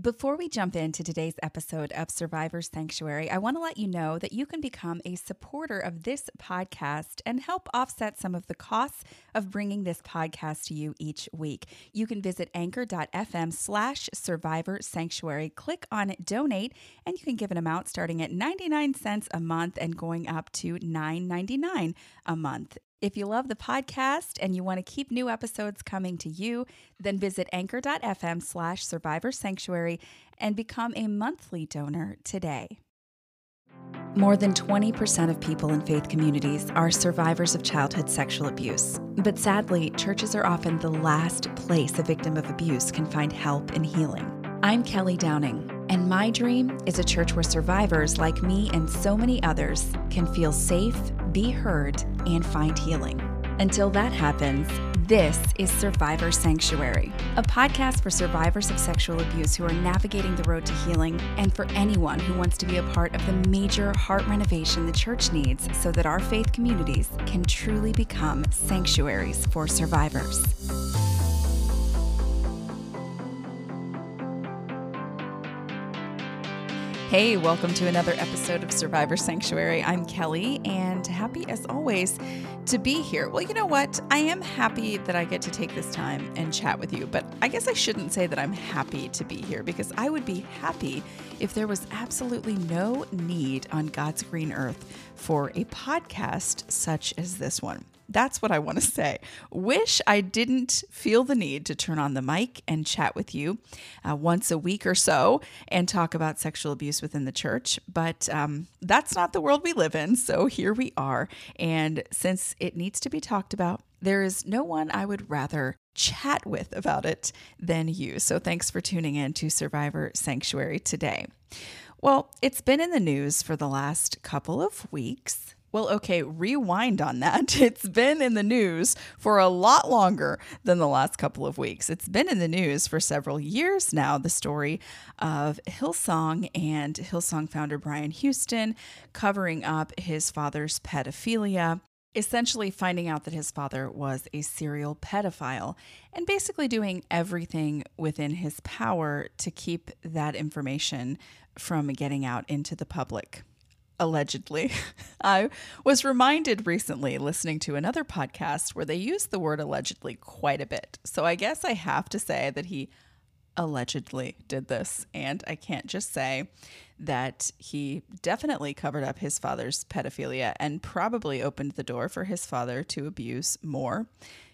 Before we jump into today's episode of Survivor Sanctuary, I want to let you know that you can become a supporter of this podcast and help offset some of the costs of bringing this podcast to you each week. You can visit anchor.fm slash survivor sanctuary, click on donate, and you can give an amount starting at 99 cents a month and going up to $9.99 a month. If you love the podcast and you want to keep new episodes coming to you, then visit anchor.fm slash survivor sanctuary and become a monthly donor today. More than 20% of people in faith communities are survivors of childhood sexual abuse. But sadly, churches are often the last place a victim of abuse can find help and healing. I'm Kelly Downing, and my dream is a church where survivors like me and so many others can feel safe be heard, and find healing. Until that happens, this is Survivor Sanctuary, a podcast for survivors of sexual abuse who are navigating the road to healing, and for anyone who wants to be a part of the major heart renovation the church needs so that our faith communities can truly become sanctuaries for survivors. Hey, welcome to another episode of Survivor Sanctuary. I'm Kelly, and happy as always to be here. Well, you know what? I am happy that I get to take this time and chat with you, but I guess I shouldn't say that I'm happy to be here because I would be happy if there was absolutely no need on God's green earth for a podcast such as this one. That's what I want to say. Wish I didn't feel the need to turn on the mic and chat with you uh, once a week or so and talk about sexual abuse within the church, but um, that's not the world we live in. So here we are. And since it needs to be talked about, there is no one I would rather chat with about it than you. So thanks for tuning in to Survivor Sanctuary today. Well, it's been in the news for the last couple of weeks well, okay, rewind on that. It's been in the news for a lot longer than the last couple of weeks. It's been in the news for several years now. The story of Hillsong and Hillsong founder Brian Houston covering up his father's pedophilia essentially finding out that his father was a serial pedophile and basically doing everything within his power to keep that information from getting out into the public allegedly. I was reminded recently listening to another podcast where they used the word allegedly quite a bit. So I guess I have to say that he allegedly did this. And I can't just say that he definitely covered up his father's pedophilia and probably opened the door for his father to abuse more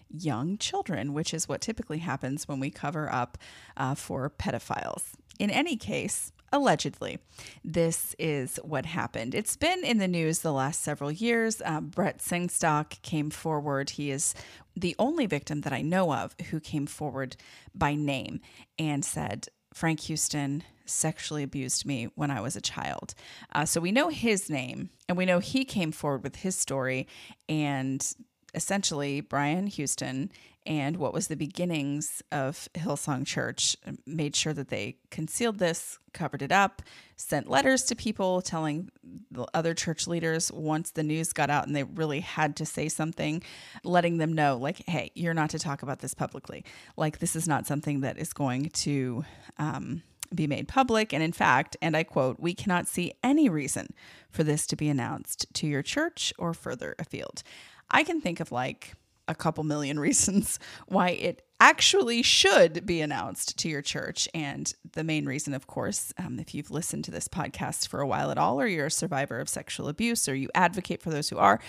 young children, which is what typically happens when we cover up uh, for pedophiles. In any case, allegedly, this is what happened. It's been in the news the last several years. Uh, Brett Sengstock came forward. He is the only victim that I know of who came forward by name and said, Frank Houston sexually abused me when I was a child. Uh, so we know his name and we know he came forward with his story. And essentially, Brian Houston and what was the beginnings of Hillsong Church made sure that they concealed this, covered it up, sent letters to people telling the other church leaders once the news got out and they really had to say something, letting them know, like, hey, you're not to talk about this publicly. Like, this is not something that is going to. Um, be made public. And in fact, and I quote, we cannot see any reason for this to be announced to your church or further afield. I can think of like a couple million reasons why it actually should be announced to your church. And the main reason, of course, um, if you've listened to this podcast for a while at all, or you're a survivor of sexual abuse, or you advocate for those who are,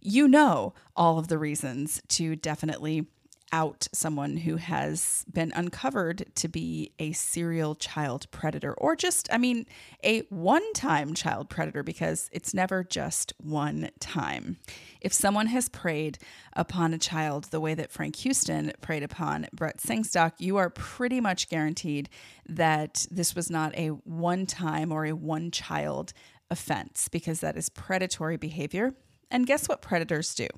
you know all of the reasons to definitely out someone who has been uncovered to be a serial child predator or just, I mean, a one time child predator because it's never just one time. If someone has preyed upon a child the way that Frank Houston preyed upon Brett Sengstock, you are pretty much guaranteed that this was not a one time or a one child offense because that is predatory behavior. And guess what predators do?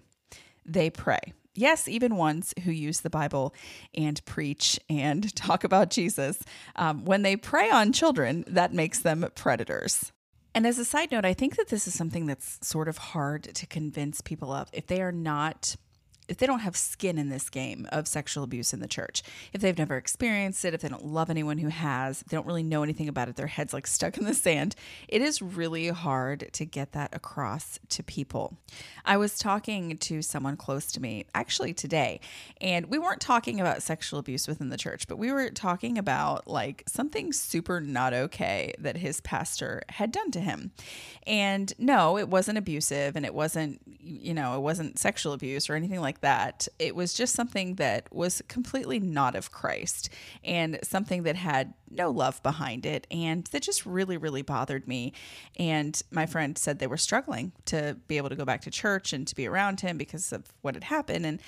They prey yes, even ones who use the Bible and preach and talk about Jesus, um, when they prey on children, that makes them predators. And as a side note, I think that this is something that's sort of hard to convince people of if they are not if they don't have skin in this game of sexual abuse in the church, if they've never experienced it, if they don't love anyone who has, they don't really know anything about it, their head's like stuck in the sand, it is really hard to get that across to people. I was talking to someone close to me actually today, and we weren't talking about sexual abuse within the church, but we were talking about like something super not okay that his pastor had done to him. And no, it wasn't abusive and it wasn't, you know, it wasn't sexual abuse or anything like that. It was just something that was completely not of Christ and something that had no love behind it and that just really, really bothered me. And my friend said they were struggling to be able to go back to church and to be around him because of what had happened. And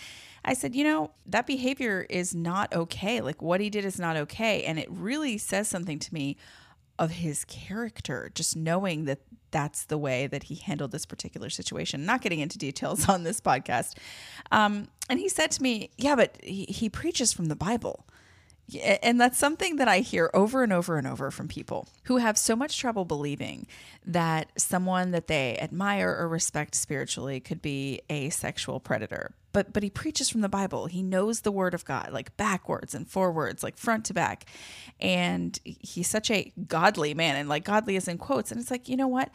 I said, you know, that behavior is not okay. Like what he did is not okay. And it really says something to me of his character, just knowing that that's the way that he handled this particular situation. Not getting into details on this podcast. Um, and he said to me, Yeah, but he, he preaches from the Bible. And that's something that I hear over and over and over from people who have so much trouble believing that someone that they admire or respect spiritually could be a sexual predator. But but he preaches from the Bible. He knows the word of God like backwards and forwards, like front to back. And he's such a godly man and like godly is in quotes and it's like, "You know what?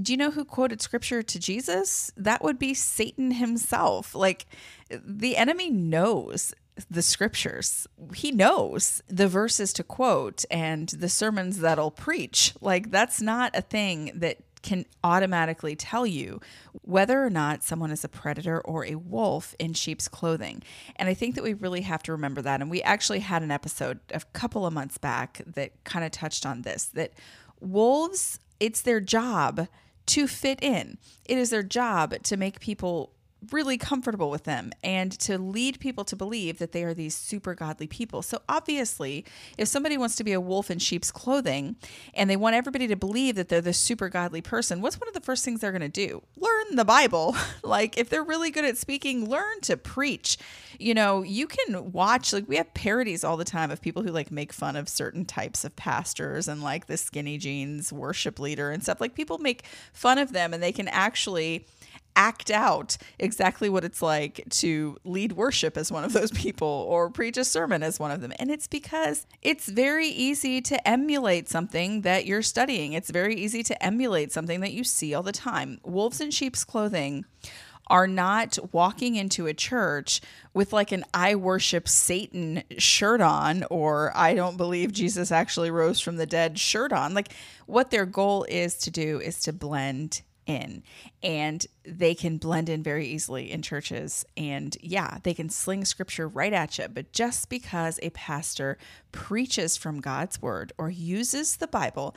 do you know who quoted scripture to Jesus? That would be Satan himself. Like the enemy knows the scriptures. He knows the verses to quote and the sermons that'll preach. Like, that's not a thing that can automatically tell you whether or not someone is a predator or a wolf in sheep's clothing. And I think that we really have to remember that. And we actually had an episode a couple of months back that kind of touched on this that wolves, it's their job to fit in. It is their job to make people really comfortable with them and to lead people to believe that they are these super godly people. So, obviously, if somebody wants to be a wolf in sheep's clothing and they want everybody to believe that they're this super godly person, what's one of the first things they're going to do? Learn the Bible. like, if they're really good at speaking, learn to preach. You know, you can watch, like, we have parodies all the time of people who like make fun of certain types of pastors and like the skinny jeans worship leader and stuff. Like, people make fun of them and they can actually act out exactly what it's like to lead worship as one of those people or preach a sermon as one of them. And it's because it's very easy to emulate something that you're studying. It's very easy to emulate something that you see all the time. Wolves in sheep's clothing are not walking into a church with like an I worship Satan shirt on or I don't believe Jesus actually rose from the dead shirt on. Like what their goal is to do is to blend in and they can blend in very easily in churches. And yeah they can sling scripture right at you. But just because a pastor preaches from god's word or uses the bible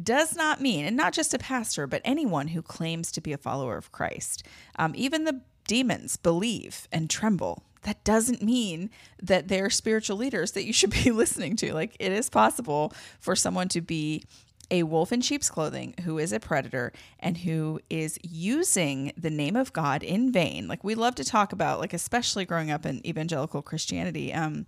does not mean and not just a pastor but anyone who claims to be a follower of christ um, even the demons believe and tremble. That doesn't mean that they're spiritual leaders that you should be listening to. Like, it is possible for someone to be a wolf in sheep's clothing who is a predator and who is using the name of God in vain. Like we love to talk about, like especially growing up in evangelical Christianity. Um,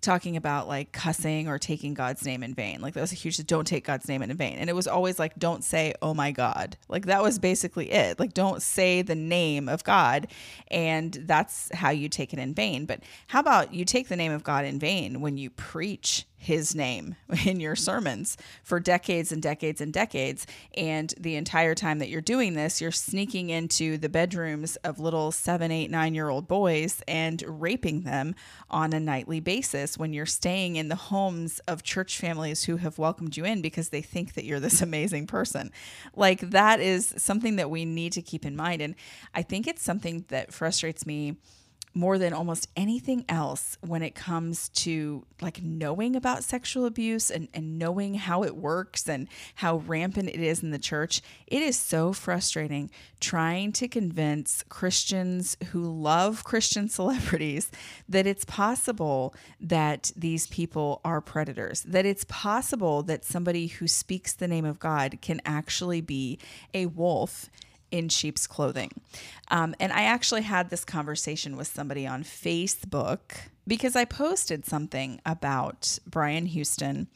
talking about like cussing or taking God's name in vain. Like that was a huge don't take God's name in vain. And it was always like don't say oh my god. Like that was basically it. Like don't say the name of God and that's how you take it in vain. But how about you take the name of God in vain when you preach his name in your sermons for decades and decades and decades. And the entire time that you're doing this, you're sneaking into the bedrooms of little seven, eight, nine year old boys and raping them on a nightly basis when you're staying in the homes of church families who have welcomed you in because they think that you're this amazing person. Like that is something that we need to keep in mind. And I think it's something that frustrates me more than almost anything else when it comes to like knowing about sexual abuse and, and knowing how it works and how rampant it is in the church. It is so frustrating trying to convince Christians who love Christian celebrities that it's possible that these people are predators, that it's possible that somebody who speaks the name of God can actually be a wolf in sheep's clothing. Um, and I actually had this conversation with somebody on Facebook because I posted something about Brian Houston.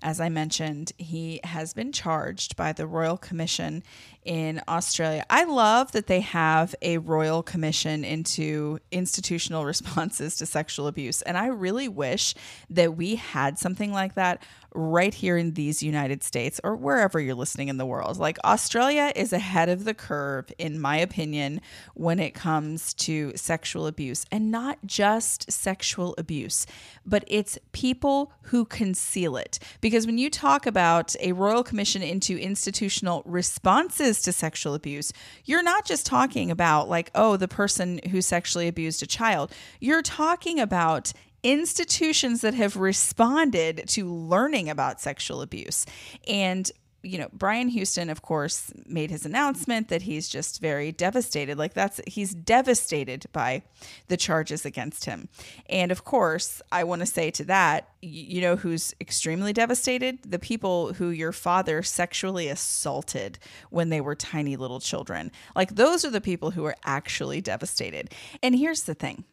As I mentioned, he has been charged by the Royal Commission in Australia. I love that they have a Royal Commission into institutional responses to sexual abuse. And I really wish that we had something like that right here in these United States or wherever you're listening in the world. Like Australia is ahead of the curve, in my opinion, when it comes to sexual abuse and not just sexual abuse, but it's people who conceal it. Because when you talk about a Royal Commission into institutional responses to sexual abuse, you're not just talking about like, oh, the person who sexually abused a child. You're talking about institutions that have responded to learning about sexual abuse. And you know, Brian Houston, of course, made his announcement that he's just very devastated. Like, that's he's devastated by the charges against him. And of course, I want to say to that, you know, who's extremely devastated? The people who your father sexually assaulted when they were tiny little children. Like, those are the people who are actually devastated. And here's the thing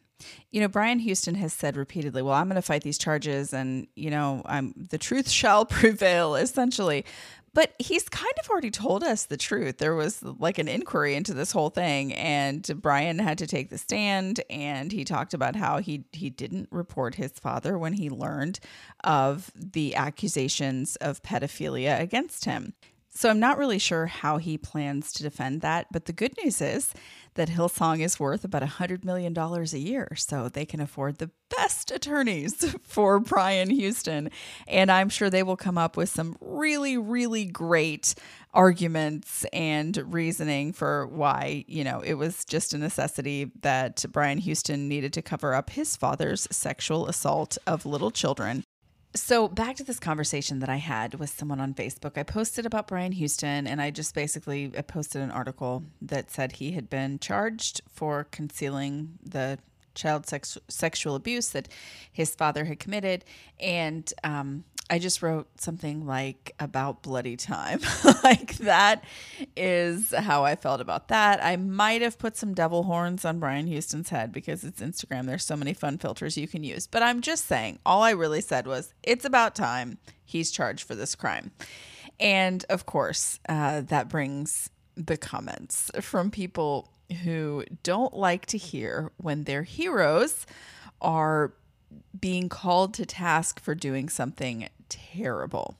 you know, Brian Houston has said repeatedly, "Well, I'm going to fight these charges, and you know, I'm the truth shall prevail." Essentially, but he's kind of already told us the truth. There was like an inquiry into this whole thing, and Brian had to take the stand, and he talked about how he he didn't report his father when he learned of the accusations of pedophilia against him. So I'm not really sure how he plans to defend that, but the good news is that Hillsong is worth about $100 million a year. So they can afford the best attorneys for Brian Houston. And I'm sure they will come up with some really, really great arguments and reasoning for why, you know, it was just a necessity that Brian Houston needed to cover up his father's sexual assault of little children. So, back to this conversation that I had with someone on Facebook. I posted about Brian Houston and I just basically posted an article that said he had been charged for concealing the child sex, sexual abuse that his father had committed. And um, I just wrote something like about bloody time. like that is how I felt about that. I might have put some devil horns on Brian Houston's head because it's Instagram. There's so many fun filters you can use. But I'm just saying, all I really said was, it's about time he's charged for this crime. And of course, uh, that brings the comments from people who don't like to hear when their heroes are being called to task for doing something terrible.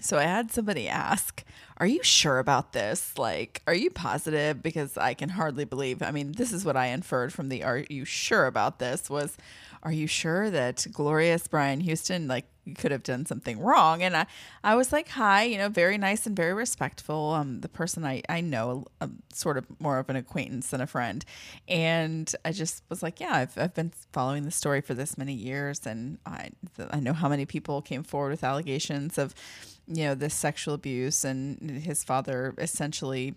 So I had somebody ask, Are you sure about this? Like, are you positive? Because I can hardly believe. I mean, this is what I inferred from the Are you sure about this? Was, Are you sure that glorious Brian Houston, like, could have done something wrong? And I, I was like, Hi, you know, very nice and very respectful. Um, the person I, I know, um, sort of more of an acquaintance than a friend. And I just was like, Yeah, I've, I've been following the story for this many years. And I, I know how many people came forward with allegations of, you know, this sexual abuse, and his father essentially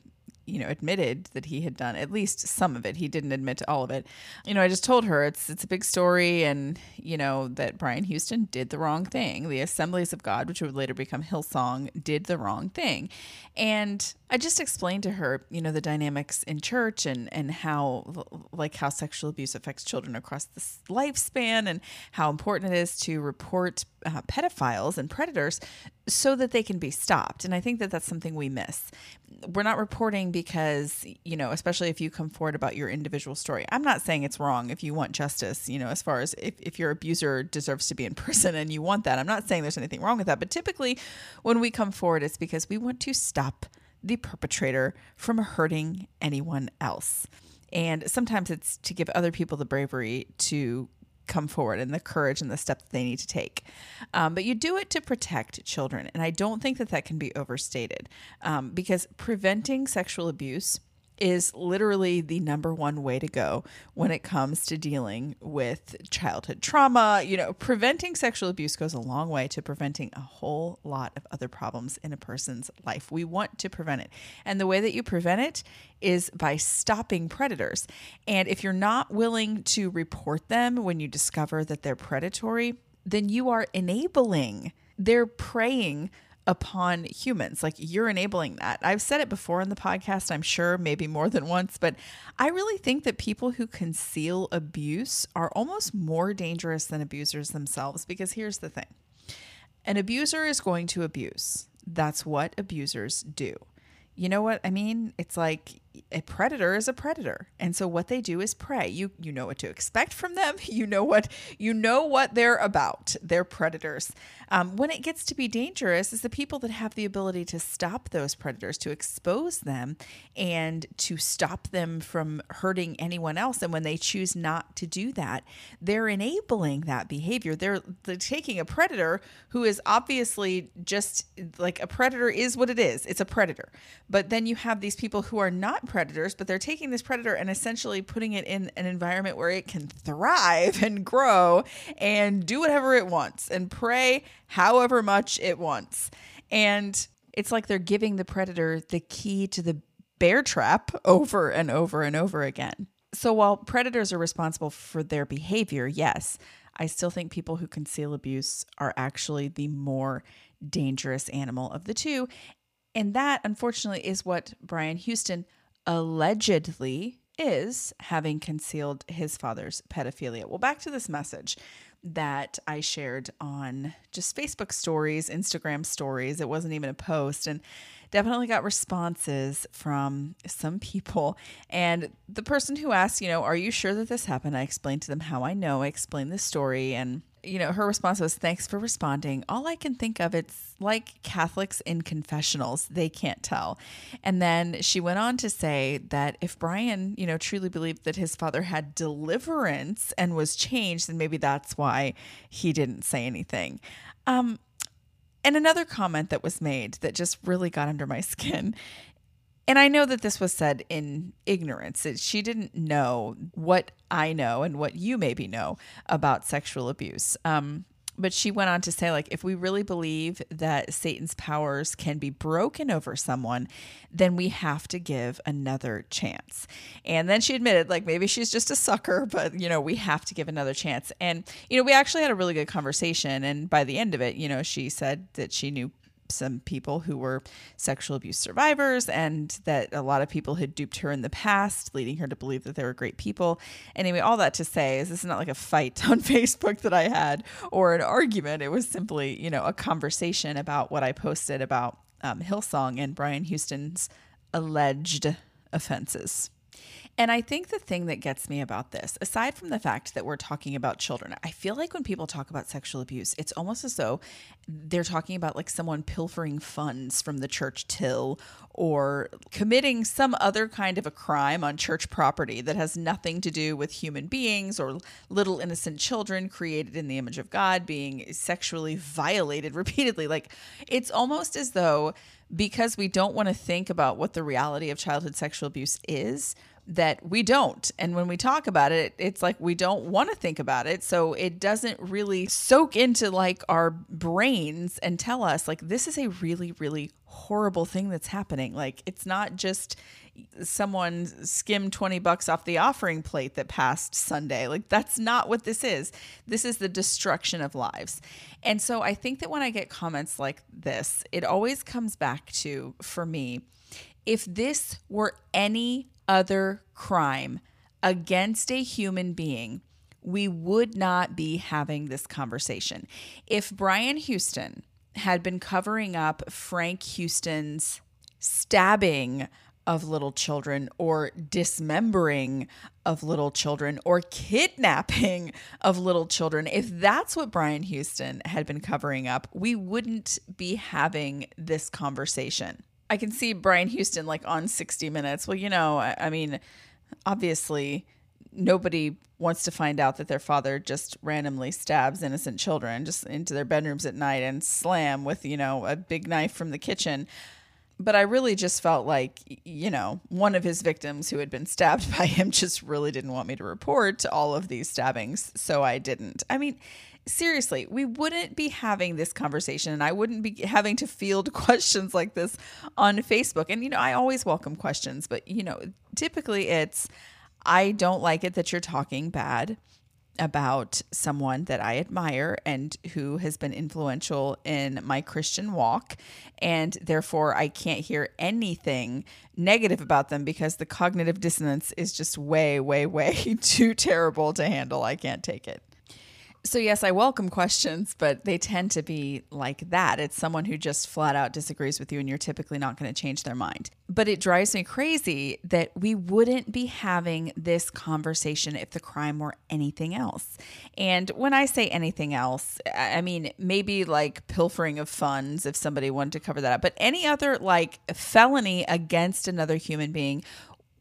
you know admitted that he had done at least some of it. He didn't admit to all of it. You know i just told her it's it's a big story and you know that brian houston did the wrong thing. The assemblies of god which would later become hillsong did the wrong thing. And i just explained to her you know the dynamics in church and and how like how sexual abuse affects children across the lifespan and how important it is to report uh, pedophiles and predators so that they can be stopped. And I think that that's something we miss. We're not reporting because, you know, especially if you come forward about your individual story. I'm not saying it's wrong if you want justice, you know, as far as if, if your abuser deserves to be in prison and you want that. I'm not saying there's anything wrong with that. But typically when we come forward, it's because we want to stop the perpetrator from hurting anyone else. And sometimes it's to give other people the bravery to come forward and the courage and the step that they need to take. Um, but you do it to protect children. And I don't think that that can be overstated um, because preventing sexual abuse is literally the number one way to go when it comes to dealing with childhood trauma. You know, preventing sexual abuse goes a long way to preventing a whole lot of other problems in a person's life. We want to prevent it. And the way that you prevent it is by stopping predators. And if you're not willing to report them when you discover that they're predatory, then you are enabling, they're preying upon humans. Like you're enabling that. I've said it before in the podcast, I'm sure, maybe more than once, but I really think that people who conceal abuse are almost more dangerous than abusers themselves because here's the thing an abuser is going to abuse. That's what abusers do. You know what I mean? It's like a predator is a predator. And so what they do is prey. You you know what to expect from them. You know what you know what they're about. They're predators. Um, when it gets to be dangerous is the people that have the ability to stop those predators to expose them and to stop them from hurting anyone else. And when they choose not to do that they're enabling that behavior. They're, they're taking a predator who is obviously just like a predator is what it is. It's a predator. But then you have these people who are not predators, but they're taking this predator and essentially putting it in an environment where it can thrive and grow and do whatever it wants and prey however much it wants. And it's like they're giving the predator the key to the bear trap over and over and over again. So while predators are responsible for their behavior, yes, I still think people who conceal abuse are actually the more dangerous animal of the two. And that, unfortunately, is what Brian Houston allegedly is having concealed his father's pedophilia. Well, back to this message that I shared on just Facebook stories, Instagram stories. It wasn't even a post. And definitely got responses from some people. And the person who asked, you know, are you sure that this happened? I explained to them how I know. I explained the story and you know, her response was, Thanks for responding. All I can think of, it's like Catholics in confessionals. They can't tell. And then she went on to say that if Brian, you know, truly believed that his father had deliverance and was changed, then maybe that's why he didn't say anything. Um, and another comment that was made that just really got under my skin and I know that this was said in ignorance. That she didn't know what I know and what you maybe know about sexual abuse. Um, but she went on to say, like, if we really believe that Satan's powers can be broken over someone, then we have to give another chance. And then she admitted, like, maybe she's just a sucker, but, you know, we have to give another chance. And, you know, we actually had a really good conversation. And by the end of it, you know, she said that she knew some people who were sexual abuse survivors and that a lot of people had duped her in the past, leading her to believe that they were great people. Anyway, all that to say is this is not like a fight on Facebook that I had or an argument. It was simply, you know, a conversation about what I posted about um, Hillsong and Brian Houston's alleged offenses. And I think the thing that gets me about this, aside from the fact that we're talking about children, I feel like when people talk about sexual abuse, it's almost as though they're talking about like someone pilfering funds from the church till or committing some other kind of a crime on church property that has nothing to do with human beings or little innocent children created in the image of God being sexually violated repeatedly. Like it's almost as though because we don't want to think about what the reality of childhood sexual abuse is, that we don't. And when we talk about it, it's like we don't want to think about it. So it doesn't really soak into like our brains and tell us like this is a really really horrible thing that's happening. Like it's not just someone skimmed 20 bucks off the offering plate that passed Sunday. Like that's not what this is. This is the destruction of lives. And so I think that when I get comments like this, it always comes back to for me if this were any other crime against a human being, we would not be having this conversation. If Brian Houston had been covering up Frank Houston's stabbing of little children or dismembering of little children or kidnapping of little children, if that's what Brian Houston had been covering up, we wouldn't be having this conversation. I can see Brian Houston like on 60 Minutes. Well, you know, I, I mean, obviously nobody wants to find out that their father just randomly stabs innocent children just into their bedrooms at night and slam with, you know, a big knife from the kitchen. But I really just felt like, you know, one of his victims who had been stabbed by him just really didn't want me to report all of these stabbings. So I didn't. I mean, seriously, we wouldn't be having this conversation and I wouldn't be having to field questions like this on Facebook. And, you know, I always welcome questions, but, you know, typically it's, I don't like it that you're talking bad about someone that I admire and who has been influential in my Christian walk. And therefore, I can't hear anything negative about them because the cognitive dissonance is just way, way, way too terrible to handle. I can't take it. So, yes, I welcome questions, but they tend to be like that. It's someone who just flat out disagrees with you, and you're typically not going to change their mind. But it drives me crazy that we wouldn't be having this conversation if the crime were anything else. And when I say anything else, I mean maybe like pilfering of funds if somebody wanted to cover that up, but any other like felony against another human being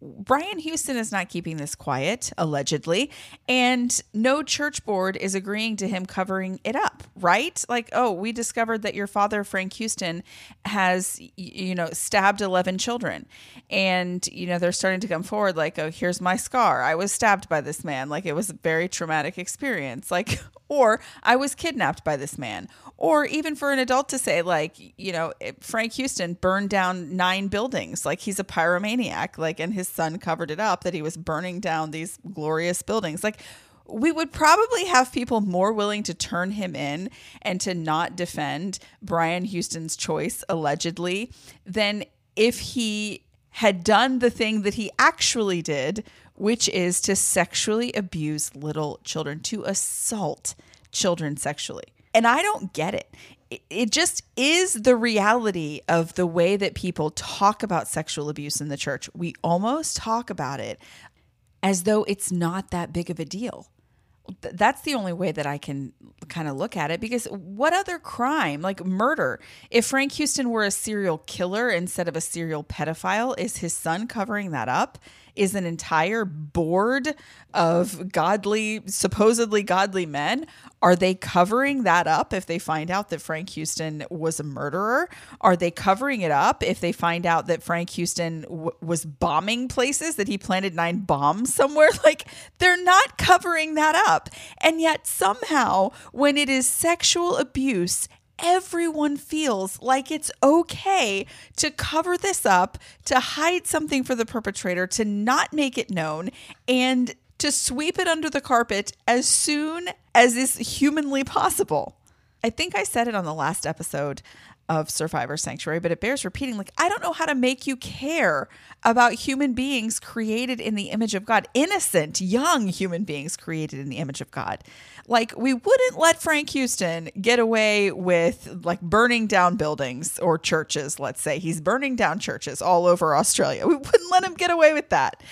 Brian Houston is not keeping this quiet, allegedly, and no church board is agreeing to him covering it up, right? Like, oh, we discovered that your father, Frank Houston, has, you know, stabbed 11 children. And, you know, they're starting to come forward like, oh, here's my scar. I was stabbed by this man. Like, it was a very traumatic experience. Like, or I was kidnapped by this man. Or even for an adult to say, like, you know, eh, Frank Houston burned down nine buildings. Like, he's a pyromaniac. Like, and his son covered it up that he was burning down these glorious buildings. Like, we would probably have people more willing to turn him in and to not defend Brian Houston's choice, allegedly, than if he had done the thing that he actually did, which is to sexually abuse little children, to assault children sexually. And I don't get it. It just is the reality of the way that people talk about sexual abuse in the church. We almost talk about it as though it's not that big of a deal that's the only way that I can kind of look at it because what other crime, like murder, if Frank Houston were a serial killer instead of a serial pedophile, is his son covering that up? Is an entire board of godly, supposedly godly men. Are they covering that up if they find out that Frank Houston was a murderer? Are they covering it up if they find out that Frank Houston w- was bombing places, that he planted nine bombs somewhere? Like, they're not covering that up. And yet, somehow, when it is sexual abuse everyone feels like it's okay to cover this up, to hide something for the perpetrator, to not make it known, and to sweep it under the carpet as soon as is humanly possible. I think I said it on the last episode of Survivor Sanctuary, but it bears repeating. Like, I don't know how to make you care about human beings created in the image of God, innocent, young human beings created in the image of God. Like, we wouldn't let Frank Houston get away with like burning down buildings or churches, let's say. He's burning down churches all over Australia. We wouldn't let him get away with that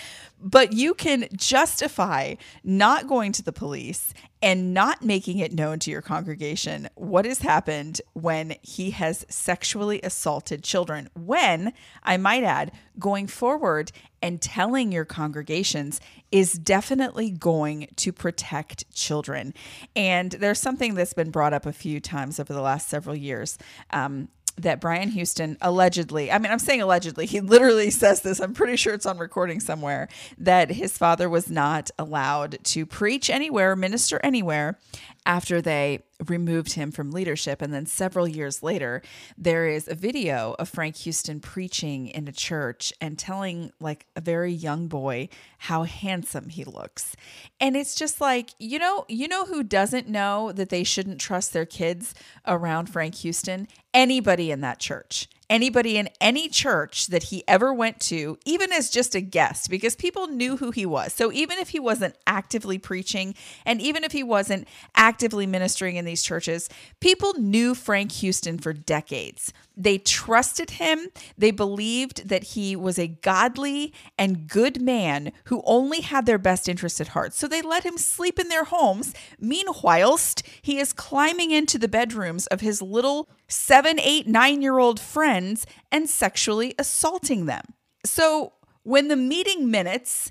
but you can justify not going to the police and not making it known to your congregation what has happened when he has sexually assaulted children. When, I might add, going forward and telling your congregations is definitely going to protect children. And there's something that's been brought up a few times over the last several years. Um, that Brian Houston allegedly, I mean, I'm saying allegedly, he literally says this, I'm pretty sure it's on recording somewhere, that his father was not allowed to preach anywhere, minister anywhere after they removed him from leadership. And then several years later, there is a video of Frank Houston preaching in a church and telling like a very young boy how handsome he looks. And it's just like, you know, you know who doesn't know that they shouldn't trust their kids around Frank Houston? Anybody in that church anybody in any church that he ever went to, even as just a guest, because people knew who he was. So even if he wasn't actively preaching and even if he wasn't actively ministering in these churches, people knew Frank Houston for decades. They trusted him. They believed that he was a godly and good man who only had their best interest at heart. So they let him sleep in their homes. Meanwhilest, he is climbing into the bedrooms of his little seven, eight, nine year old friends and sexually assaulting them. So when the meeting minutes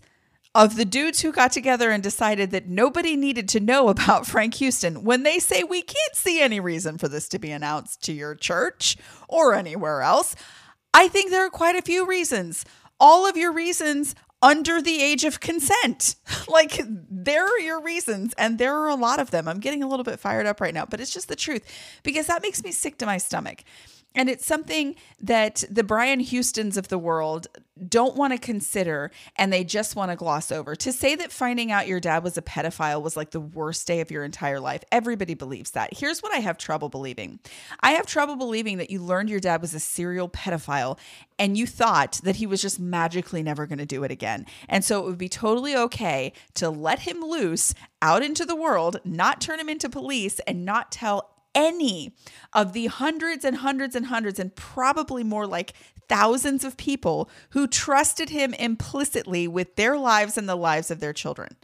of the dudes who got together and decided that nobody needed to know about Frank Houston when they say we can't see any reason for this to be announced to your church or anywhere else. I think there are quite a few reasons. All of your reasons under the age of consent. like, there are your reasons, and there are a lot of them. I'm getting a little bit fired up right now, but it's just the truth because that makes me sick to my stomach And it's something that the Brian Houstons of the world don't want to consider and they just want to gloss over. To say that finding out your dad was a pedophile was like the worst day of your entire life, everybody believes that. Here's what I have trouble believing I have trouble believing that you learned your dad was a serial pedophile and you thought that he was just magically never going to do it again. And so it would be totally okay to let him loose out into the world, not turn him into police, and not tell any of the hundreds and hundreds and hundreds, and probably more like thousands of people who trusted him implicitly with their lives and the lives of their children.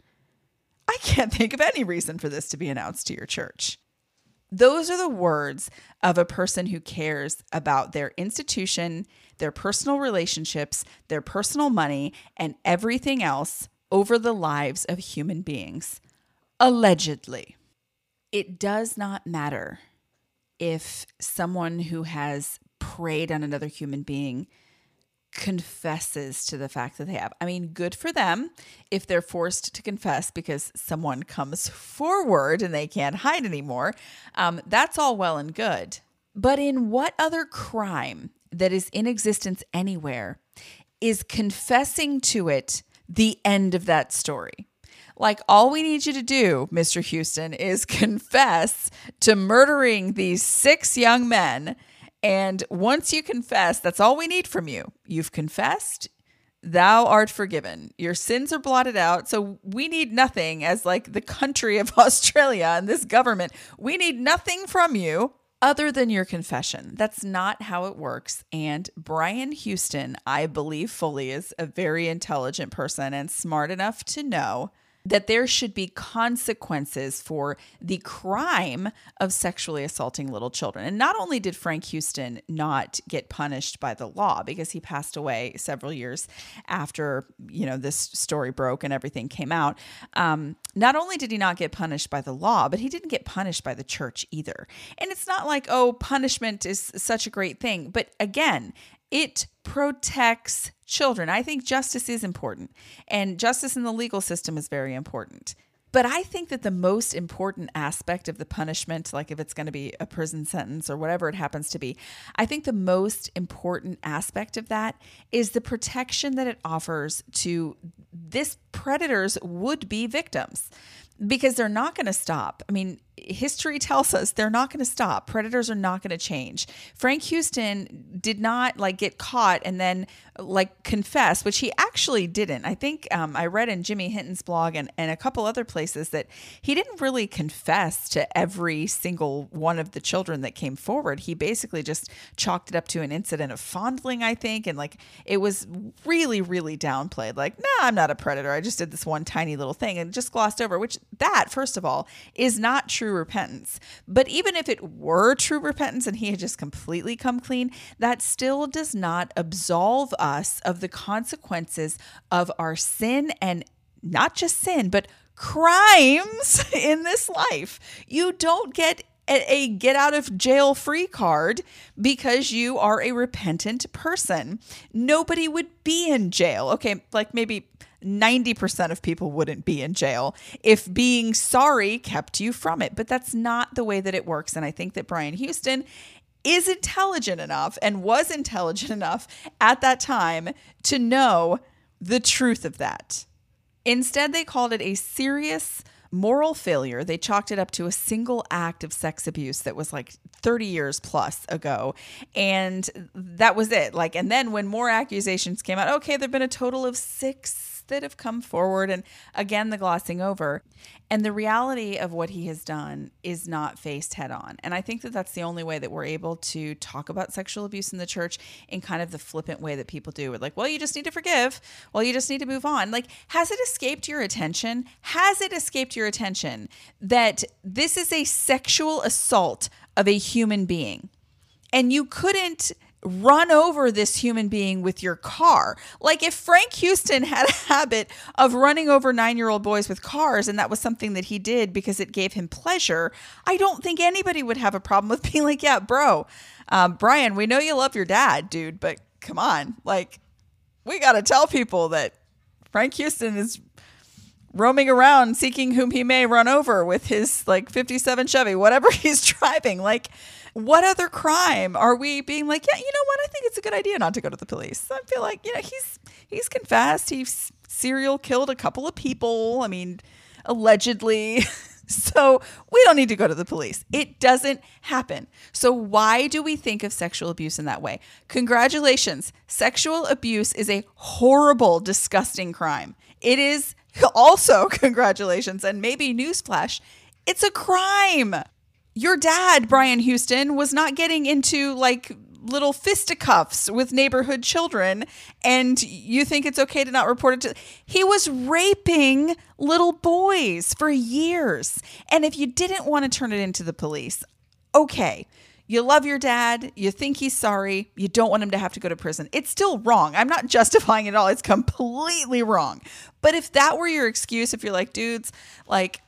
I can't think of any reason for this to be announced to your church. Those are the words of a person who cares about their institution, their personal relationships, their personal money, and everything else over the lives of human beings. Allegedly. It does not matter if someone who has preyed on another human being confesses to the fact that they have. I mean, good for them if they're forced to confess because someone comes forward and they can't hide anymore. Um, that's all well and good. But in what other crime that is in existence anywhere is confessing to it the end of that story? Like, all we need you to do, Mr. Houston, is confess to murdering these six young men and once you confess, that's all we need from you. You've confessed, thou art forgiven. Your sins are blotted out. So we need nothing as like the country of Australia and this government. We need nothing from you other than your confession. That's not how it works. And Brian Houston, I believe fully, is a very intelligent person and smart enough to know that there should be consequences for the crime of sexually assaulting little children. And not only did Frank Houston not get punished by the law because he passed away several years after, you know, this story broke and everything came out, um, not only did he not get punished by the law, but he didn't get punished by the church either. And it's not like, oh, punishment is such a great thing. But again, it protects children. I think justice is important, and justice in the legal system is very important. But I think that the most important aspect of the punishment, like if it's going to be a prison sentence or whatever it happens to be, I think the most important aspect of that is the protection that it offers to this predator's would be victims because they're not going to stop. I mean, history tells us they're not going to stop. Predators are not going to change. Frank Houston did not like get caught and then like confess, which he actually didn't. I think um, I read in Jimmy Hinton's blog and, and a couple other places that he didn't really confess to every single one of the children that came forward. He basically just chalked it up to an incident of fondling, I think. And like it was really, really downplayed. Like, nah, I'm not a predator. I just did this one tiny little thing and just glossed over, which that, first of all, is not true repentance. But even if it were true repentance and he had just completely come clean, that still does not absolve us of the consequences of our sin and not just sin, but crimes in this life. You don't get a get out of jail free card because you are a repentant person. Nobody would be in jail. Okay, like maybe 90% of people wouldn't be in jail if being sorry kept you from it. But that's not the way that it works. And I think that Brian Houston is intelligent enough and was intelligent enough at that time to know the truth of that. Instead, they called it a serious moral failure. They chalked it up to a single act of sex abuse that was like 30 years plus ago. And that was it. Like, and then when more accusations came out, okay, there have been a total of six that have come forward and again the glossing over. And the reality of what he has done is not faced head on. And i think that that's the only way that we're able to talk about sexual abuse in the church in kind of the flippant way that people do. It like well you just need to forgive. Well you just need to move on. Like has it escaped your attention? Has it escaped your attention that this is a sexual assault of a human being? And you couldn't run over this human being with your car. Like if Frank Houston had a habit of running over nine year old boys with cars and that was something that he did because it gave him pleasure, I don't think anybody would have a problem with being like, yeah, bro, um, Brian, we know you love your dad, dude, but come on. Like, we got to tell people that Frank Houston is roaming around seeking whom he may run over with his like 57 Chevy, whatever he's driving. Like, what other crime are we being like, yeah, you know what? I think it's a good idea not to go to the police. I feel like, you know, he's he's confessed. He's serial killed a couple of people. I mean, allegedly. So we don't need to go to the police. It doesn't happen. So why do we think of sexual abuse in that way? Congratulations. Sexual abuse is a horrible, disgusting crime. It is also, congratulations, and maybe newsflash, it's a crime. Your dad, Brian Houston, was not getting into like little fisticuffs with neighborhood children and you think it's okay to not report it to he was raping little boys for years and if you didn't want to turn it into the police okay you love your dad, you think he's sorry, you don't want him to have to go to prison. It's still wrong. I'm not justifying it all. It's completely wrong. But if that were your excuse, if you're like, dudes, like,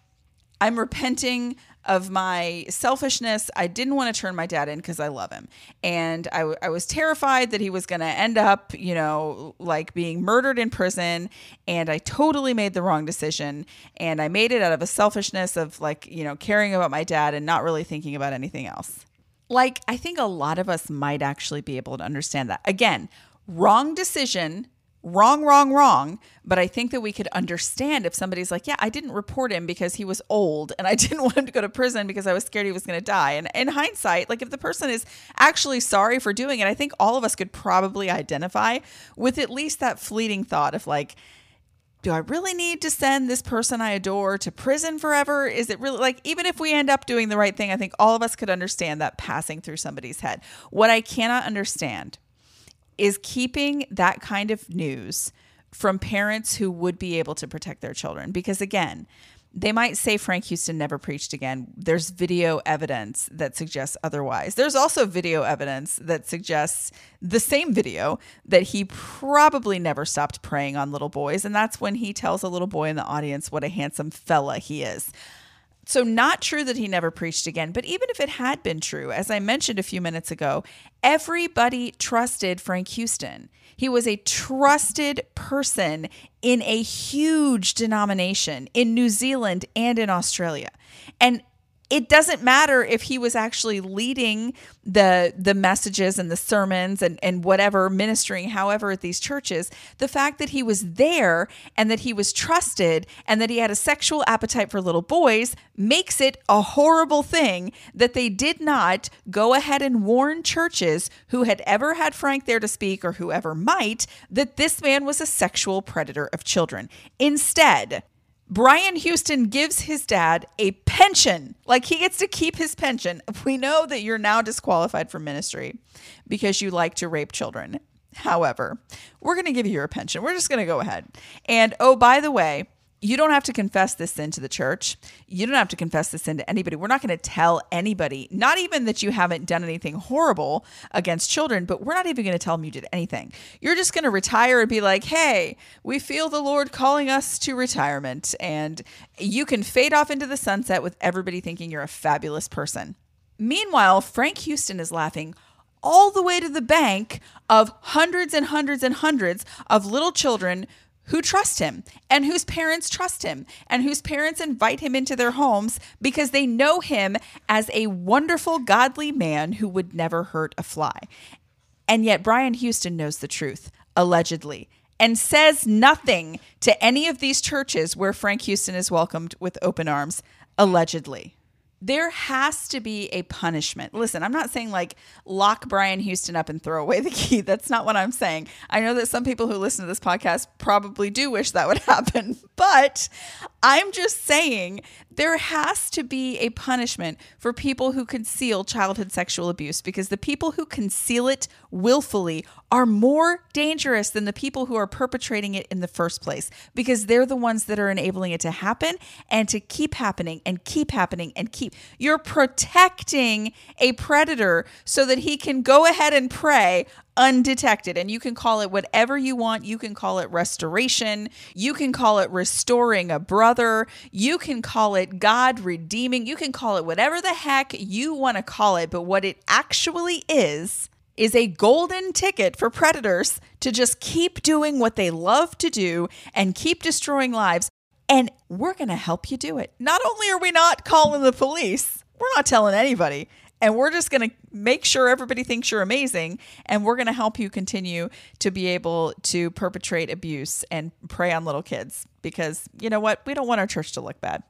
I'm repenting of my selfishness. I didn't want to turn my dad in because I love him. And I, w- I was terrified that he was going to end up, you know, like being murdered in prison. And I totally made the wrong decision. And I made it out of a selfishness of like, you know, caring about my dad and not really thinking about anything else. Like, I think a lot of us might actually be able to understand that. Again, wrong decision wrong, wrong, wrong. But I think that we could understand if somebody's like, yeah, I didn't report him because he was old and I didn't want him to go to prison because I was scared he was going to die. And in hindsight, like if the person is actually sorry for doing it, I think all of us could probably identify with at least that fleeting thought of like, do I really need to send this person I adore to prison forever? Is it really like, even if we end up doing the right thing, I think all of us could understand that passing through somebody's head. What I cannot understand is keeping that kind of news from parents who would be able to protect their children. Because again, they might say Frank Houston never preached again. There's video evidence that suggests otherwise. There's also video evidence that suggests the same video that he probably never stopped preying on little boys. And that's when he tells a little boy in the audience what a handsome fella he is. So, not true that he never preached again, but even if it had been true, as I mentioned a few minutes ago, everybody trusted Frank Houston. He was a trusted person in a huge denomination in New Zealand and in Australia. And it doesn't matter if he was actually leading the the messages and the sermons and, and whatever ministering however at these churches the fact that he was there and that he was trusted and that he had a sexual appetite for little boys makes it a horrible thing that they did not go ahead and warn churches who had ever had Frank there to speak or whoever might that this man was a sexual predator of children. Instead Brian Houston gives his dad a pension. Like he gets to keep his pension. We know that you're now disqualified from ministry because you like to rape children. However, we're going to give you your pension. We're just going to go ahead. And oh, by the way, you don't have to confess this sin to the church. You don't have to confess this sin to anybody. We're not going to tell anybody, not even that you haven't done anything horrible against children, but we're not even going to tell them you did anything. You're just going to retire and be like, hey, we feel the Lord calling us to retirement. And you can fade off into the sunset with everybody thinking you're a fabulous person. Meanwhile, Frank Houston is laughing all the way to the bank of hundreds and hundreds and hundreds of little children who trust him and whose parents trust him and whose parents invite him into their homes because they know him as a wonderful, godly man who would never hurt a fly. And yet, Brian Houston knows the truth, allegedly, and says nothing to any of these churches where Frank Houston is welcomed with open arms, allegedly there has to be a punishment. Listen, I'm not saying like lock Brian Houston up and throw away the key. That's not what I'm saying. I know that some people who listen to this podcast probably do wish that would happen, but I'm just saying there has to be a punishment for people who conceal childhood sexual abuse because the people who conceal it willfully are more dangerous than the people who are perpetrating it in the first place because they're the ones that are enabling it to happen and to keep happening and keep happening and keep. You're protecting a predator so that he can go ahead and prey undetected. And you can call it whatever you want. You can call it restoration. You can call it restoring a brother. You can call it God redeeming. You can call it whatever the heck you want to call it. But what it actually is, is a golden ticket for predators to just keep doing what they love to do and keep destroying lives. And we're going to help you do it. Not only are we not calling the police, we're not telling anybody. And we're just going to make sure everybody thinks you're amazing and we're going to help you continue to be able to perpetrate abuse and prey on little kids. Because you know what? We don't want our church to look bad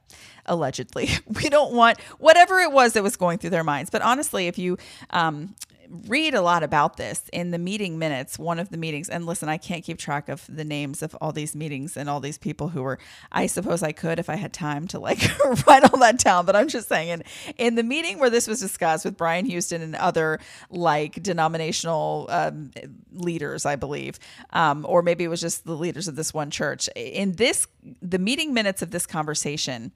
allegedly. We don't want whatever it was that was going through their minds. But honestly if you um, read a lot about this in the meeting minutes, one of the meetings. And listen, I can't keep track of the names of all these meetings and all these people who were, I suppose I could if I had time to like write all that down. But I'm just saying, in, in the meeting where this was discussed with Brian Houston and other like denominational um, leaders, I believe, um, or maybe it was just the leaders of this one church, in this, the meeting minutes of this conversation,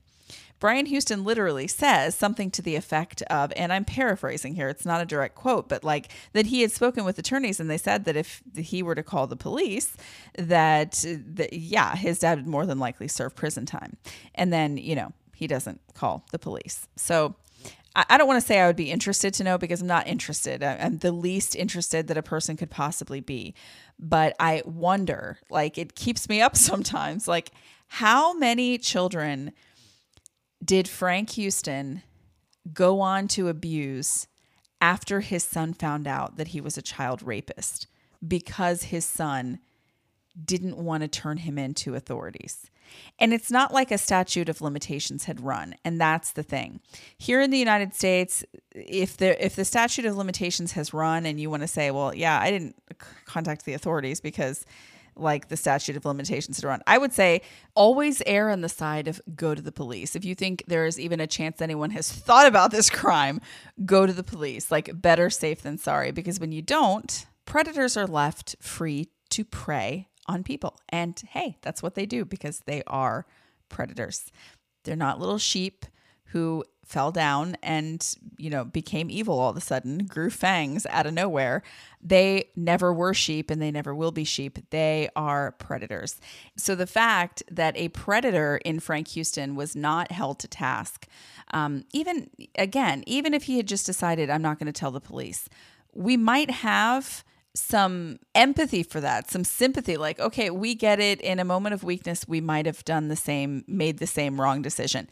Brian Houston literally says something to the effect of, and I'm paraphrasing here, it's not a direct quote, but like that he had spoken with attorneys and they said that if he were to call the police, that, that yeah, his dad would more than likely serve prison time. And then, you know, he doesn't call the police. So I don't want to say I would be interested to know because I'm not interested. I'm the least interested that a person could possibly be. But I wonder, like, it keeps me up sometimes. Like, how many children did Frank Houston go on to abuse after his son found out that he was a child rapist because his son didn't want to turn him into authorities. And it's not like a statute of limitations had run, and that's the thing. Here in the United States, if the if the statute of limitations has run and you want to say, well, yeah, I didn't contact the authorities because like the statute of limitations to run. I would say always err on the side of go to the police. If you think there is even a chance anyone has thought about this crime, go to the police. Like better safe than sorry because when you don't, predators are left free to prey on people. And hey, that's what they do because they are predators. They're not little sheep who fell down and you know became evil all of a sudden grew fangs out of nowhere they never were sheep and they never will be sheep they are predators so the fact that a predator in frank houston was not held to task um, even again even if he had just decided i'm not going to tell the police we might have some empathy for that, some sympathy. Like, okay, we get it. In a moment of weakness, we might have done the same, made the same wrong decision.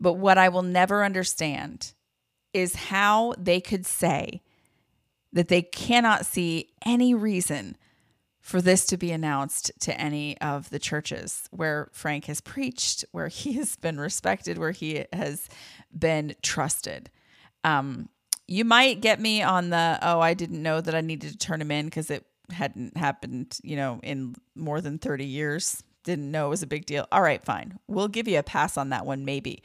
But what I will never understand is how they could say that they cannot see any reason for this to be announced to any of the churches where Frank has preached, where he has been respected, where he has been trusted. Um, you might get me on the, oh, I didn't know that I needed to turn him in because it hadn't happened, you know, in more than 30 years. Didn't know it was a big deal. All right, fine. We'll give you a pass on that one, maybe.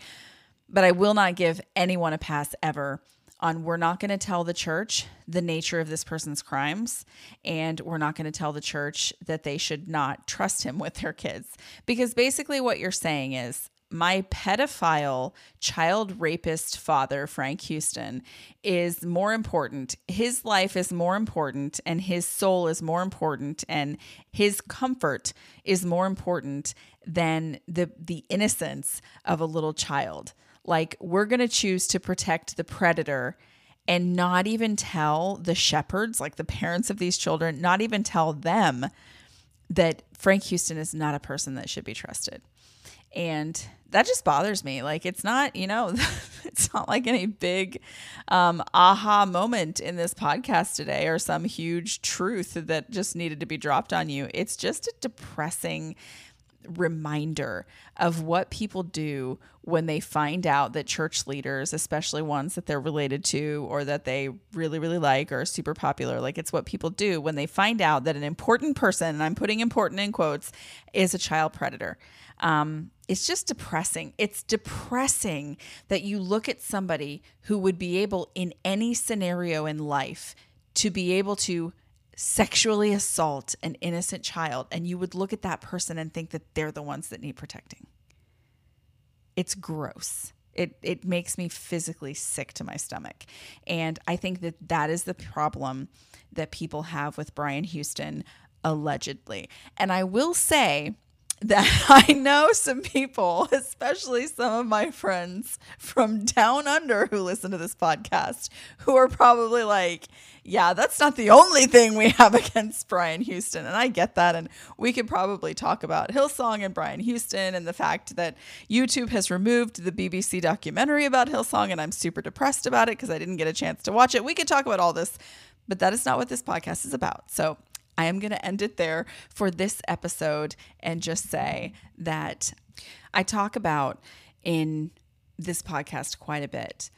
But I will not give anyone a pass ever on we're not going to tell the church the nature of this person's crimes and we're not going to tell the church that they should not trust him with their kids because basically what you're saying is my pedophile child rapist father, Frank Houston, is more important. His life is more important, and his soul is more important, and his comfort is more important than the, the innocence of a little child. Like, we're going to choose to protect the predator and not even tell the shepherds, like the parents of these children, not even tell them that Frank Houston is not a person that should be trusted. And that just bothers me. Like, it's not, you know, it's not like any big um, aha moment in this podcast today or some huge truth that just needed to be dropped on you. It's just a depressing reminder of what people do when they find out that church leaders, especially ones that they're related to or that they really, really like or are super popular, like it's what people do when they find out that an important person, and I'm putting important in quotes, is a child predator. Um, it's just depressing. It's depressing that you look at somebody who would be able, in any scenario in life, to be able to sexually assault an innocent child, and you would look at that person and think that they're the ones that need protecting. It's gross. It, it makes me physically sick to my stomach. And I think that that is the problem that people have with Brian Houston, allegedly. And I will say, that I know some people, especially some of my friends from down under who listen to this podcast, who are probably like, yeah, that's not the only thing we have against Brian Houston. And I get that. And we could probably talk about Hillsong and Brian Houston and the fact that YouTube has removed the BBC documentary about Hillsong. And I'm super depressed about it because I didn't get a chance to watch it. We could talk about all this, but that is not what this podcast is about. So I am going to end it there for this episode and just say that I talk about in this podcast quite a bit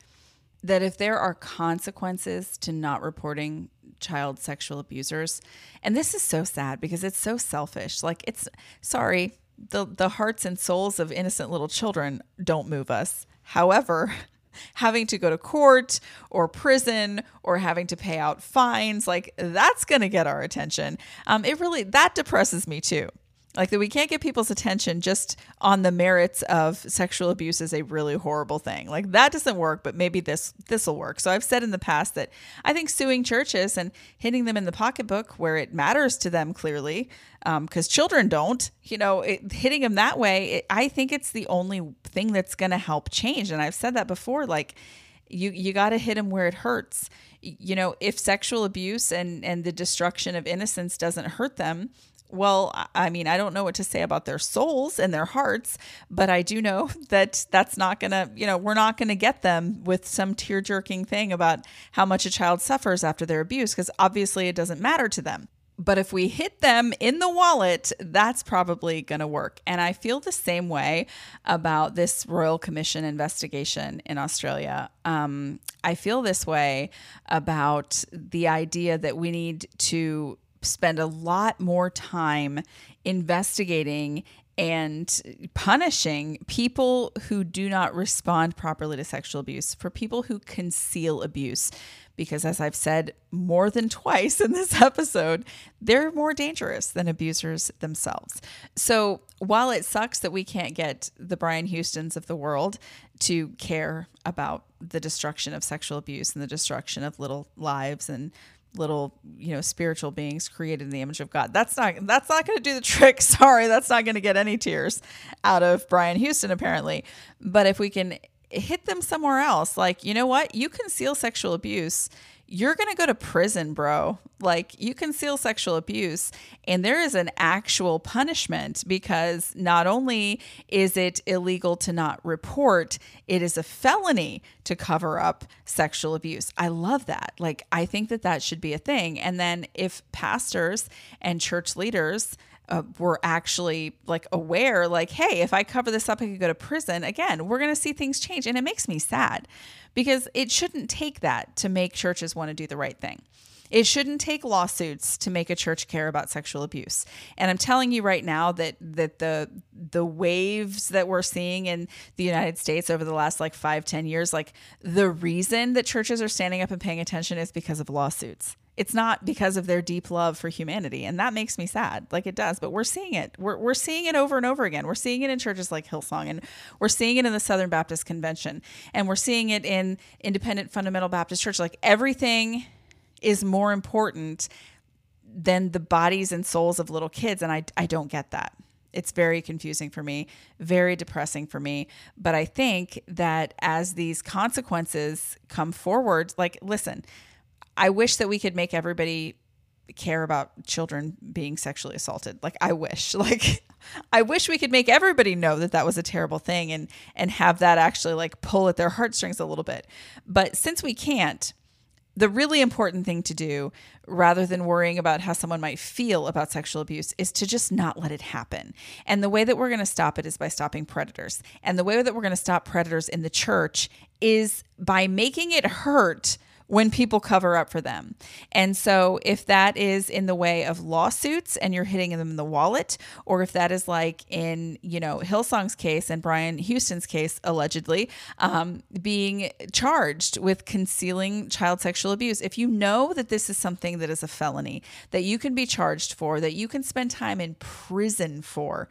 that if there are consequences to not reporting child sexual abusers, and this is so sad because it's so selfish. Like it's sorry, the the hearts and souls of innocent little children don't move us. However, having to go to court or prison or having to pay out fines like that's going to get our attention. Um, it really that depresses me too like that we can't get people's attention just on the merits of sexual abuse is a really horrible thing. Like that doesn't work but maybe this this will work. So i've said in the past that i think suing churches and hitting them in the pocketbook where it matters to them clearly because um, children don't you know it, hitting them that way it, i think it's the only thing that's going to help change. And i've said that before like you you got to hit them where it hurts. You know if sexual abuse and and the destruction of innocence doesn't hurt them well, I mean, I don't know what to say about their souls and their hearts, but I do know that that's not going to, you know, we're not going to get them with some tear jerking thing about how much a child suffers after their abuse, because obviously it doesn't matter to them. But if we hit them in the wallet, that's probably going to work. And I feel the same way about this Royal Commission investigation in Australia. Um, I feel this way about the idea that we need to spend a lot more time investigating and punishing people who do not respond properly to sexual abuse, for people who conceal abuse. Because, as I've said more than twice in this episode, they're more dangerous than abusers themselves. So, while it sucks that we can't get the Brian Houstons of the world to care about the destruction of sexual abuse and the destruction of little lives and little you know spiritual beings created in the image of god. That's not that's not going to do the trick. Sorry that's not going to get any tears out of brian houston apparently. But if we can hit them somewhere else like you know what? You conceal sexual abuse you're going to go to prison, bro. Like you conceal sexual abuse, and there is an actual punishment because not only is it illegal to not report, it is a felony to cover up sexual abuse. I love that. Like, I think that that should be a thing. And then if pastors and church leaders, uh, were actually like aware, like, hey, if I cover this up, I could go to prison. Again, we're going to see things change. And it makes me sad because it shouldn't take that to make churches want to do the right thing. It shouldn't take lawsuits to make a church care about sexual abuse. And I'm telling you right now that that the the waves that we're seeing in the United States over the last like five, ten years, like the reason that churches are standing up and paying attention is because of lawsuits. It's not because of their deep love for humanity. And that makes me sad. Like it does. But we're seeing it. We're, we're seeing it over and over again. We're seeing it in churches like Hillsong, and we're seeing it in the Southern Baptist Convention, and we're seeing it in Independent Fundamental Baptist Church. Like everything is more important than the bodies and souls of little kids. And I, I don't get that. It's very confusing for me, very depressing for me. But I think that as these consequences come forward, like, listen, I wish that we could make everybody care about children being sexually assaulted. Like I wish, like I wish we could make everybody know that that was a terrible thing and and have that actually like pull at their heartstrings a little bit. But since we can't, the really important thing to do rather than worrying about how someone might feel about sexual abuse is to just not let it happen. And the way that we're going to stop it is by stopping predators. And the way that we're going to stop predators in the church is by making it hurt when people cover up for them. And so, if that is in the way of lawsuits and you're hitting them in the wallet, or if that is like in, you know, Hillsong's case and Brian Houston's case, allegedly, um, being charged with concealing child sexual abuse, if you know that this is something that is a felony, that you can be charged for, that you can spend time in prison for,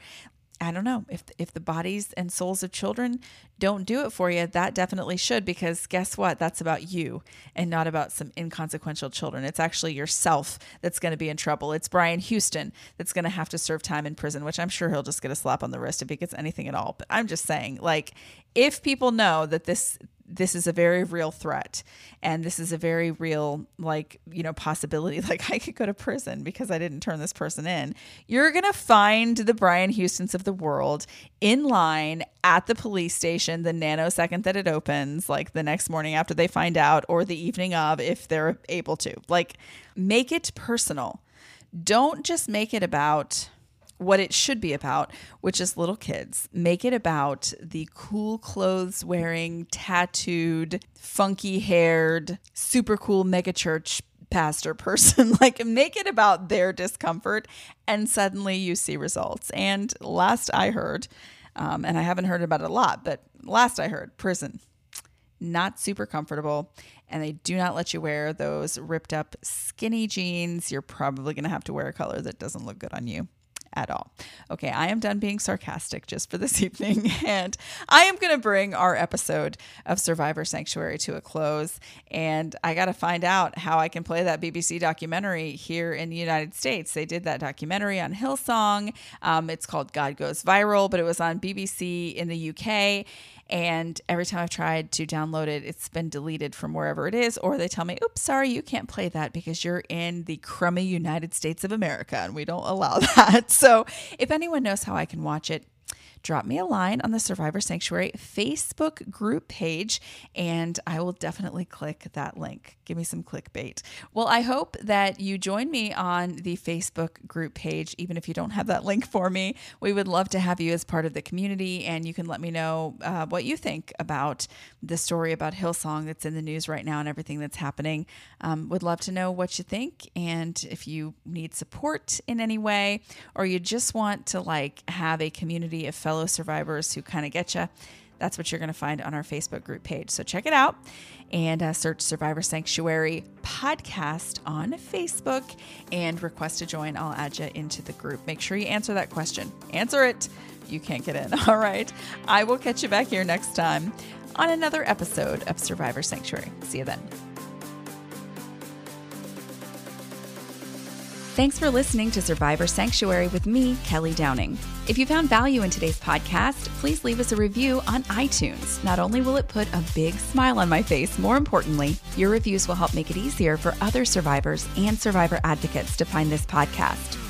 I don't know if if the bodies and souls of children don't do it for you, that definitely should because guess what? That's about you and not about some inconsequential children. It's actually yourself that's going to be in trouble. It's Brian Houston that's going to have to serve time in prison, which I'm sure he'll just get a slap on the wrist if he gets anything at all. But I'm just saying, like, if people know that this this is a very real threat and this is a very real like you know possibility. Like i could go to prison because i didn't turn this person in. You're going to find the brian houstons of the world in line at the police station the nanosecond that it opens like the next morning after they find out or the evening of if they're able to. Like make it personal. Don't just make it about what it should be about, which is little kids. Make it about the cool clothes wearing, tattooed, funky haired, super cool megachurch pastor person. like, make it about their discomfort, and suddenly you see results. And last I heard, um, and I haven't heard about it a lot, but last I heard, prison. Not super comfortable, and they do not let you wear those ripped up skinny jeans. You're probably to have to wear a color that doesn't look good on you at all. Okay, I am done being sarcastic just for this evening, and I am going to bring our episode of Survivor Sanctuary to a close. And I got to find out how I can play that BBC documentary here in the United States. They did that documentary on Hillsong. Um, it's called God Goes Viral, but it was on BBC in the UK. And every time I've tried to download it, it's been deleted from wherever it is, or they tell me, oops, sorry, you can't play that because you're in the crummy United States of America and we don't allow that. So if anyone knows how I can watch it, drop me a line on the Survivor Sanctuary Facebook group page, and I will definitely click that link. Give me some clickbait. Well, I hope that you join me on the Facebook group page, even if you don't have that link for me. We would love to have you as part of the community, and you can let me know uh, what you think about the story about Hillsong that's in the news right now and everything that's happening. Um, would love to know what you think, and if you need support in any way, or you just want to like have a community of fellow survivors who kind of get you. That's what you're going to find on our Facebook group page. So check it out and uh, search Survivor Sanctuary Podcast on Facebook and request to join. I'll add you into the group. Make sure you answer that question. Answer it. You can't get in. All right. I will catch you back here next time on another episode of Survivor Sanctuary. See you then. Thanks for listening to Survivor Sanctuary with me, Kelly Downing. If you found value in today's podcast, please leave us a review on iTunes. Not only will it put a big smile on my face, more importantly, your reviews will help make it easier for other survivors and survivor advocates to find this podcast.